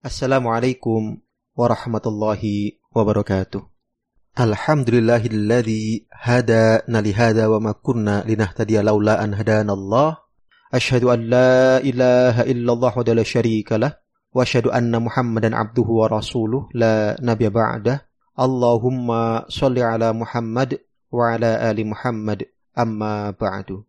Assalamualaikum warahmatullahi wabarakatuh. Alhamdulillahilladzi hadana lihada wa ma kunna linahtadiya laula an hadana Allah. Asyhadu an la ilaha illallah wa la syarika lah wa asyhadu anna Muhammadan abduhu wa rasuluh la nabiyya ba'dah. Allahumma shalli ala Muhammad wa ala ali Muhammad amma ba'du.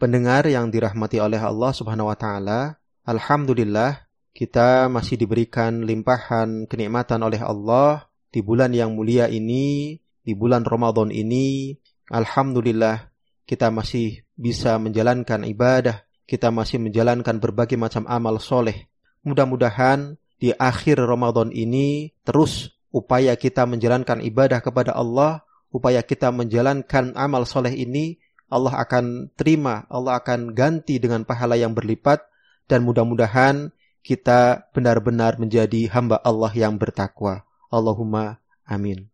Pendengar yang dirahmati oleh Allah Subhanahu wa taala, alhamdulillah kita masih diberikan limpahan kenikmatan oleh Allah di bulan yang mulia ini, di bulan Ramadan ini. Alhamdulillah, kita masih bisa menjalankan ibadah, kita masih menjalankan berbagai macam amal soleh. Mudah-mudahan di akhir Ramadan ini terus upaya kita menjalankan ibadah kepada Allah, upaya kita menjalankan amal soleh ini, Allah akan terima, Allah akan ganti dengan pahala yang berlipat, dan mudah-mudahan kita benar-benar menjadi hamba Allah yang bertakwa. Allahumma amin.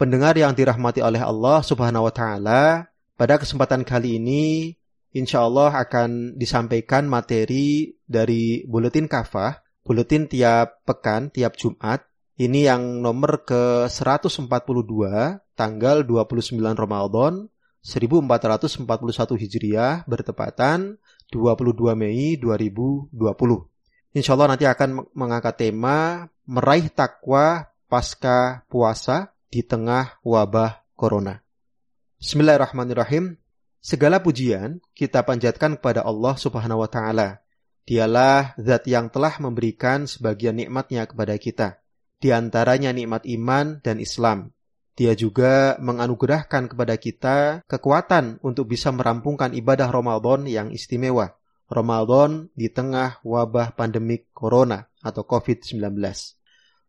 Pendengar yang dirahmati oleh Allah Subhanahu wa taala, pada kesempatan kali ini insya Allah akan disampaikan materi dari buletin kafah, buletin tiap pekan, tiap Jumat. Ini yang nomor ke-142 tanggal 29 Ramadan 1441 Hijriah bertepatan 22 Mei 2020. Insya Allah nanti akan mengangkat tema meraih takwa pasca puasa di tengah wabah corona. Bismillahirrahmanirrahim. Segala pujian kita panjatkan kepada Allah Subhanahu wa taala. Dialah zat yang telah memberikan sebagian nikmatnya kepada kita. Di antaranya nikmat iman dan Islam. Dia juga menganugerahkan kepada kita kekuatan untuk bisa merampungkan ibadah Ramadan yang istimewa. Ramadan di tengah wabah pandemik corona atau COVID-19.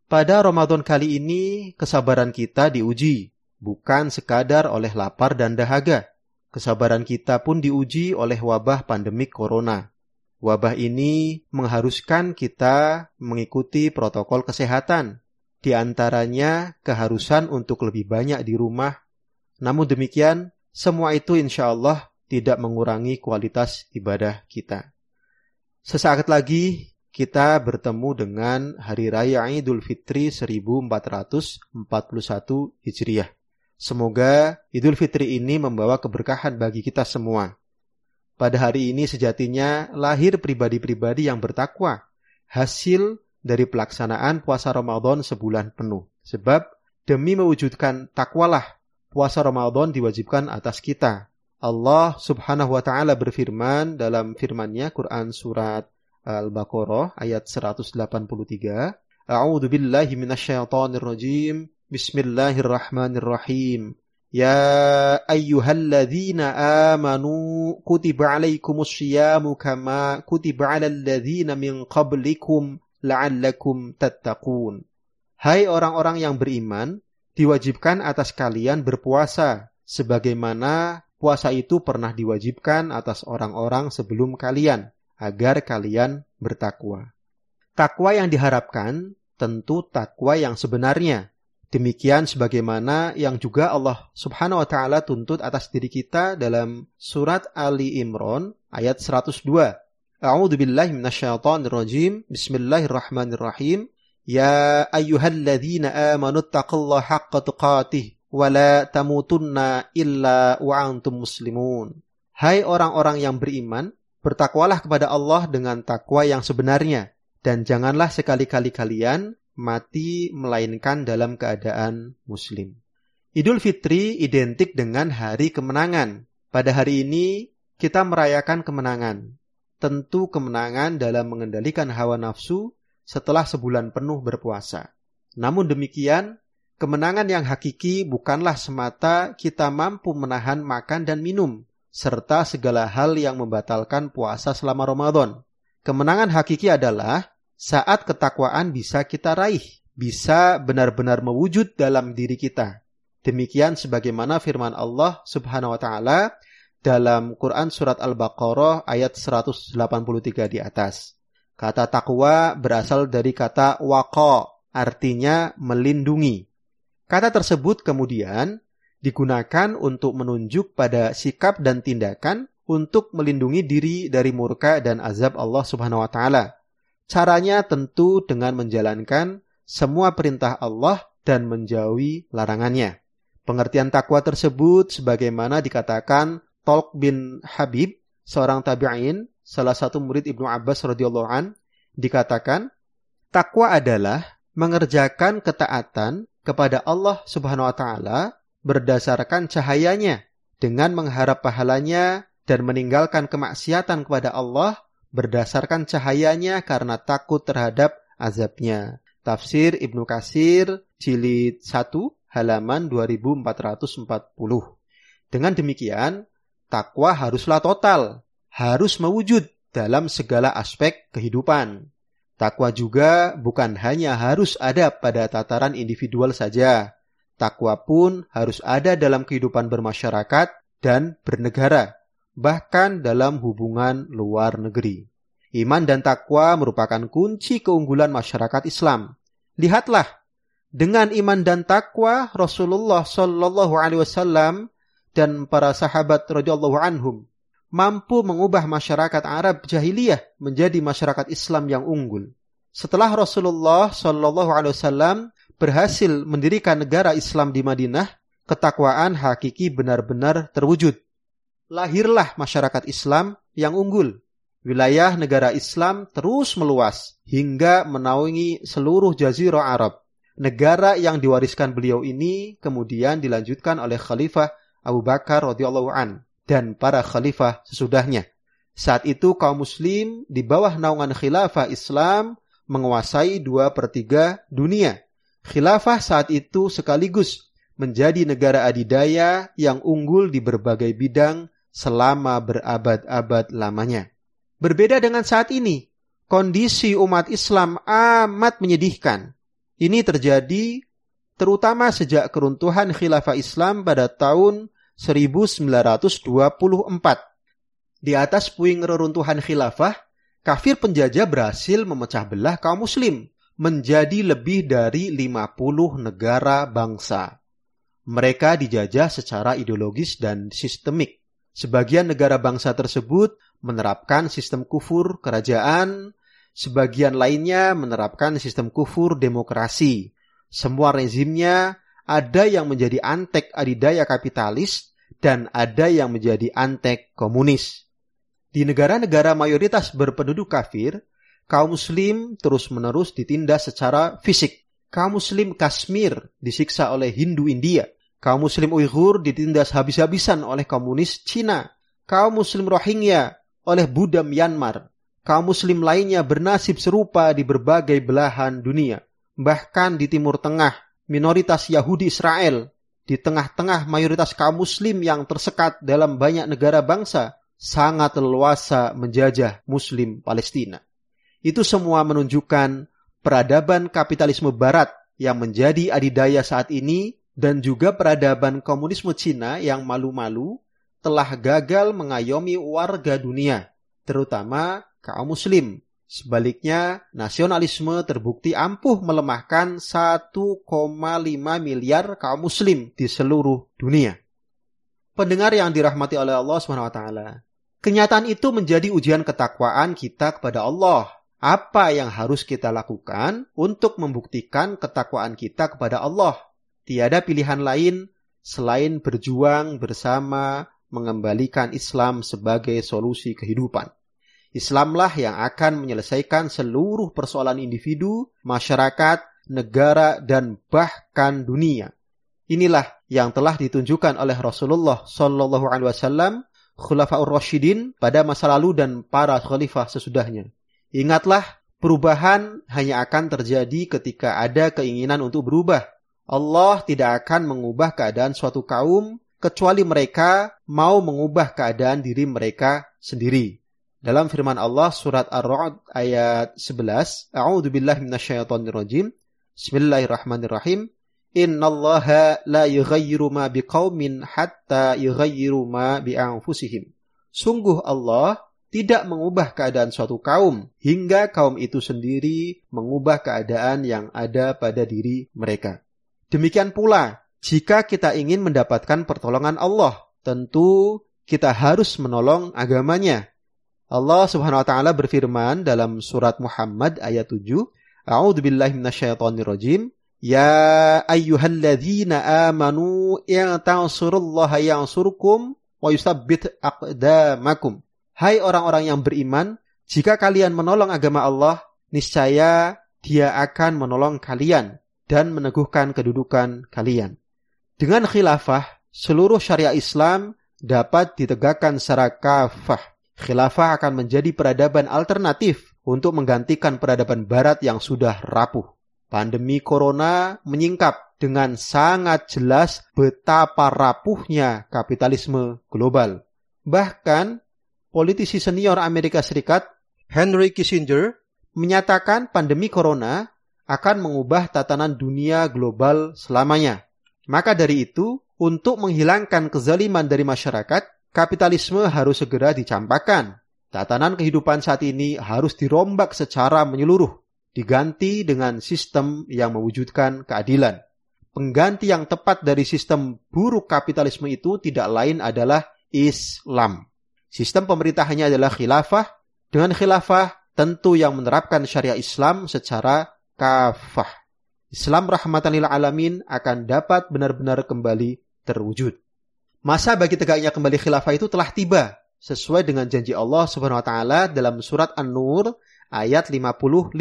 Pada Ramadan kali ini, kesabaran kita diuji, bukan sekadar oleh lapar dan dahaga. Kesabaran kita pun diuji oleh wabah pandemik corona. Wabah ini mengharuskan kita mengikuti protokol kesehatan, di antaranya keharusan untuk lebih banyak di rumah. Namun demikian, semua itu insya Allah tidak mengurangi kualitas ibadah kita. Sesaat lagi kita bertemu dengan Hari Raya Idul Fitri 1441 Hijriah. Semoga Idul Fitri ini membawa keberkahan bagi kita semua. Pada hari ini sejatinya lahir pribadi-pribadi yang bertakwa, hasil dari pelaksanaan puasa Ramadan sebulan penuh. Sebab demi mewujudkan takwalah puasa Ramadan diwajibkan atas kita. Allah Subhanahu wa taala berfirman dalam firman-Nya Quran surat Al-Baqarah ayat 183, A'udzu billahi minasyaitonir rajim. Bismillahirrahmanirrahim. Ya ayyuhalladzina amanu kutiba alaikumus syiyamu kama kutiba alal ladzina min qablikum la'allakum tattaqun. Hai orang-orang yang beriman, diwajibkan atas kalian berpuasa sebagaimana puasa itu pernah diwajibkan atas orang-orang sebelum kalian, agar kalian bertakwa. Takwa yang diharapkan tentu takwa yang sebenarnya. Demikian sebagaimana yang juga Allah Subhanahu wa taala tuntut atas diri kita dalam surat Ali Imran ayat 102. A'udzu billahi minasyaitonir rajim. Bismillahirrahmanirrahim. Ya ayyuhalladzina amanu taqullaha haqqa tuqatih wala tamutunna illa wa antum muslimun. Hai orang-orang yang beriman, bertakwalah kepada Allah dengan takwa yang sebenarnya dan janganlah sekali-kali kalian mati melainkan dalam keadaan muslim. Idul Fitri identik dengan hari kemenangan. Pada hari ini kita merayakan kemenangan. Tentu kemenangan dalam mengendalikan hawa nafsu setelah sebulan penuh berpuasa. Namun demikian, Kemenangan yang hakiki bukanlah semata kita mampu menahan makan dan minum, serta segala hal yang membatalkan puasa selama Ramadan. Kemenangan hakiki adalah saat ketakwaan bisa kita raih, bisa benar-benar mewujud dalam diri kita. Demikian sebagaimana firman Allah Subhanahu wa taala dalam Quran surat Al-Baqarah ayat 183 di atas. Kata takwa berasal dari kata waqa, artinya melindungi. Kata tersebut kemudian digunakan untuk menunjuk pada sikap dan tindakan untuk melindungi diri dari murka dan azab Allah Subhanahu wa taala. Caranya tentu dengan menjalankan semua perintah Allah dan menjauhi larangannya. Pengertian takwa tersebut sebagaimana dikatakan Tolk bin Habib, seorang tabi'in, salah satu murid Ibnu Abbas radhiyallahu an, dikatakan takwa adalah mengerjakan ketaatan kepada Allah Subhanahu wa taala berdasarkan cahayanya dengan mengharap pahalanya dan meninggalkan kemaksiatan kepada Allah berdasarkan cahayanya karena takut terhadap azabnya. Tafsir Ibnu Kasir jilid 1 halaman 2440. Dengan demikian, takwa haruslah total, harus mewujud dalam segala aspek kehidupan. Takwa juga bukan hanya harus ada pada tataran individual saja. Takwa pun harus ada dalam kehidupan bermasyarakat dan bernegara, bahkan dalam hubungan luar negeri. Iman dan takwa merupakan kunci keunggulan masyarakat Islam. Lihatlah, dengan iman dan takwa Rasulullah Shallallahu Alaihi Wasallam dan para sahabat radhiyallahu anhum mampu mengubah masyarakat Arab jahiliyah menjadi masyarakat Islam yang unggul. Setelah Rasulullah Shallallahu Alaihi Wasallam berhasil mendirikan negara Islam di Madinah, ketakwaan hakiki benar-benar terwujud. Lahirlah masyarakat Islam yang unggul wilayah negara Islam terus meluas hingga menaungi seluruh jazirah Arab. Negara yang diwariskan beliau ini kemudian dilanjutkan oleh Khalifah Abu Bakar radhiyallahu an dan para khalifah sesudahnya. Saat itu kaum muslim di bawah naungan khilafah Islam menguasai dua per tiga dunia. Khilafah saat itu sekaligus menjadi negara adidaya yang unggul di berbagai bidang selama berabad-abad lamanya. Berbeda dengan saat ini, kondisi umat Islam amat menyedihkan. Ini terjadi terutama sejak keruntuhan khilafah Islam pada tahun 1924. Di atas puing reruntuhan khilafah, kafir penjajah berhasil memecah belah kaum muslim menjadi lebih dari 50 negara bangsa. Mereka dijajah secara ideologis dan sistemik. Sebagian negara bangsa tersebut menerapkan sistem kufur kerajaan, sebagian lainnya menerapkan sistem kufur demokrasi. Semua rezimnya ada yang menjadi antek adidaya kapitalis dan ada yang menjadi antek komunis. Di negara-negara mayoritas berpenduduk kafir, kaum muslim terus-menerus ditindas secara fisik. Kaum muslim Kashmir disiksa oleh Hindu India. Kaum muslim Uighur ditindas habis-habisan oleh komunis Cina. Kaum muslim Rohingya oleh Buddha Myanmar. Kaum muslim lainnya bernasib serupa di berbagai belahan dunia. Bahkan di Timur Tengah, minoritas Yahudi Israel di tengah-tengah mayoritas kaum muslim yang tersekat dalam banyak negara bangsa sangat leluasa menjajah muslim Palestina. Itu semua menunjukkan peradaban kapitalisme barat yang menjadi adidaya saat ini dan juga peradaban komunisme Cina yang malu-malu telah gagal mengayomi warga dunia, terutama kaum muslim. Sebaliknya, nasionalisme terbukti ampuh melemahkan 1,5 miliar kaum muslim di seluruh dunia. Pendengar yang dirahmati oleh Allah SWT, kenyataan itu menjadi ujian ketakwaan kita kepada Allah. Apa yang harus kita lakukan untuk membuktikan ketakwaan kita kepada Allah? Tiada pilihan lain selain berjuang bersama mengembalikan Islam sebagai solusi kehidupan. Islamlah yang akan menyelesaikan seluruh persoalan individu, masyarakat, negara, dan bahkan dunia. Inilah yang telah ditunjukkan oleh Rasulullah Shallallahu Alaihi Wasallam, Khulafaur Rashidin pada masa lalu dan para khalifah sesudahnya. Ingatlah, perubahan hanya akan terjadi ketika ada keinginan untuk berubah, Allah tidak akan mengubah keadaan suatu kaum kecuali mereka mau mengubah keadaan diri mereka sendiri. Dalam firman Allah surat Ar-Ra'd ayat 11, A'udzu billahi minasyaitonir rajim. Bismillahirrahmanirrahim. Innallaha la yughayyiru ma biqaumin hatta yughayyiru ma bi anfusihim. Sungguh Allah tidak mengubah keadaan suatu kaum hingga kaum itu sendiri mengubah keadaan yang ada pada diri mereka. Demikian pula, jika kita ingin mendapatkan pertolongan Allah, tentu kita harus menolong agamanya. Allah Subhanahu wa taala berfirman dalam surat Muhammad ayat 7, A'udzu billahi minasyaitonir rajim. Ya ayyuhalladzina amanu in yansurkum wa yusabbit aqdamakum. Hai orang-orang yang beriman, jika kalian menolong agama Allah, niscaya Dia akan menolong kalian dan meneguhkan kedudukan kalian. Dengan khilafah, seluruh syariat Islam dapat ditegakkan secara kafah. Khilafah akan menjadi peradaban alternatif untuk menggantikan peradaban barat yang sudah rapuh. Pandemi corona menyingkap dengan sangat jelas betapa rapuhnya kapitalisme global. Bahkan politisi senior Amerika Serikat Henry Kissinger menyatakan pandemi corona akan mengubah tatanan dunia global selamanya. Maka dari itu, untuk menghilangkan kezaliman dari masyarakat, kapitalisme harus segera dicampakkan. Tatanan kehidupan saat ini harus dirombak secara menyeluruh, diganti dengan sistem yang mewujudkan keadilan. Pengganti yang tepat dari sistem buruk kapitalisme itu tidak lain adalah Islam. Sistem pemerintahannya adalah khilafah. Dengan khilafah tentu yang menerapkan syariah Islam secara kafah. Islam rahmatan lil alamin akan dapat benar-benar kembali terwujud. Masa bagi tegaknya kembali khilafah itu telah tiba sesuai dengan janji Allah Subhanahu wa taala dalam surat An-Nur ayat 55.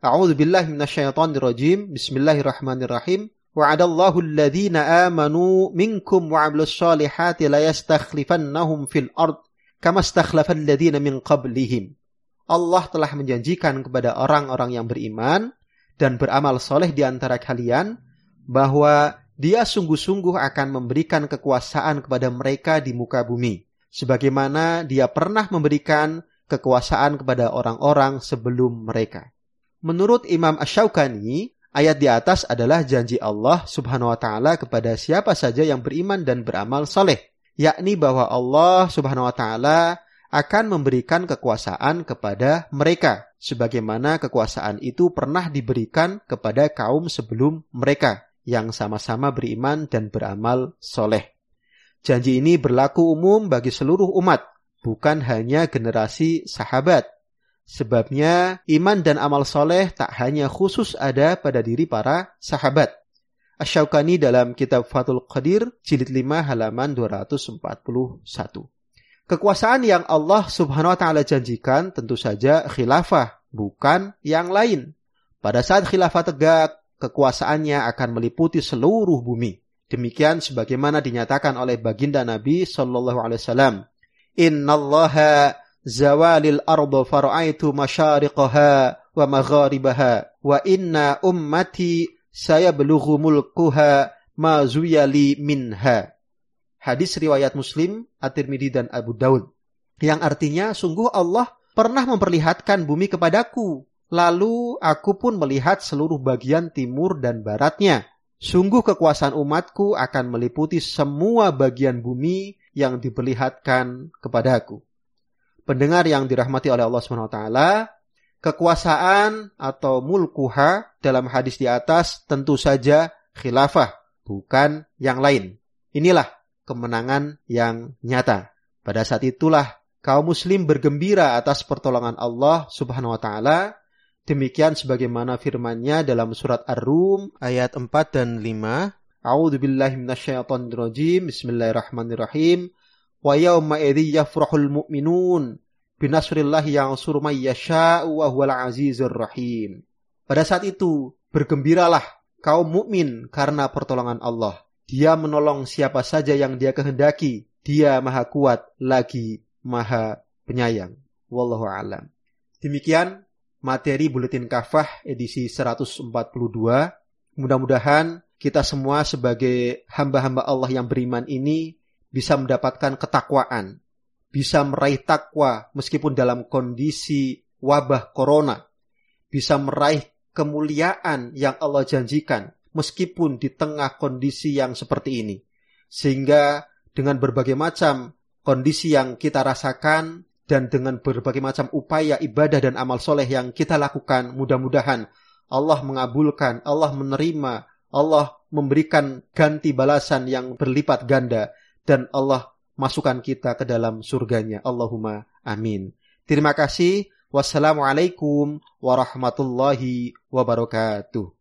A'udzu billahi minasyaitonir rajim. Bismillahirrahmanirrahim. Wa'adallahu alladhina amanu minkum wa 'amilus solihati la yastakhlifannahum fil ard kama stakhlafal ladzina min qablihim. Allah telah menjanjikan kepada orang-orang yang beriman dan beramal soleh di antara kalian bahwa dia sungguh-sungguh akan memberikan kekuasaan kepada mereka di muka bumi. Sebagaimana dia pernah memberikan kekuasaan kepada orang-orang sebelum mereka. Menurut Imam Ash-Shawqani, Ayat di atas adalah janji Allah Subhanahu wa taala kepada siapa saja yang beriman dan beramal soleh, yakni bahwa Allah Subhanahu wa taala akan memberikan kekuasaan kepada mereka sebagaimana kekuasaan itu pernah diberikan kepada kaum sebelum mereka yang sama-sama beriman dan beramal soleh. Janji ini berlaku umum bagi seluruh umat, bukan hanya generasi sahabat, Sebabnya iman dan amal soleh tak hanya khusus ada pada diri para sahabat. Asyaukani dalam kitab Fathul Qadir jilid 5 halaman 241. Kekuasaan yang Allah subhanahu wa ta'ala janjikan tentu saja khilafah, bukan yang lain. Pada saat khilafah tegak, kekuasaannya akan meliputi seluruh bumi. Demikian sebagaimana dinyatakan oleh baginda Nabi Shallallahu Alaihi Wasallam. Inna Allaha zawalil ardo fara'aitu masyariqaha wa magharibaha wa inna ummati saya belughu mulkuha ma zuyali minha. Hadis riwayat Muslim, At-Tirmidzi dan Abu Daud. Yang artinya sungguh Allah pernah memperlihatkan bumi kepadaku. Lalu aku pun melihat seluruh bagian timur dan baratnya. Sungguh kekuasaan umatku akan meliputi semua bagian bumi yang diperlihatkan kepadaku pendengar yang dirahmati oleh Allah taala, kekuasaan atau mulkuha dalam hadis di atas tentu saja khilafah, bukan yang lain. Inilah kemenangan yang nyata. Pada saat itulah kaum muslim bergembira atas pertolongan Allah Subhanahu wa taala. Demikian sebagaimana firman-Nya dalam surat Ar-Rum ayat 4 dan 5. A'udzu billahi minasyaitonir rajim. Bismillahirrahmanirrahim. Wa yawma idzi yafrahul mu'minun binasrillah yang may yasha'u wa huwal azizur rahim. Pada saat itu, bergembiralah kaum mukmin karena pertolongan Allah. Dia menolong siapa saja yang dia kehendaki. Dia maha kuat lagi maha penyayang. Wallahu alam. Demikian materi Buletin Kafah edisi 142. Mudah-mudahan kita semua sebagai hamba-hamba Allah yang beriman ini bisa mendapatkan ketakwaan, bisa meraih takwa meskipun dalam kondisi wabah corona, bisa meraih kemuliaan yang Allah janjikan meskipun di tengah kondisi yang seperti ini. Sehingga dengan berbagai macam kondisi yang kita rasakan dan dengan berbagai macam upaya ibadah dan amal soleh yang kita lakukan, mudah-mudahan Allah mengabulkan, Allah menerima, Allah memberikan ganti balasan yang berlipat ganda dan Allah masukkan kita ke dalam surganya. Allahumma amin. Terima kasih. Wassalamualaikum warahmatullahi wabarakatuh.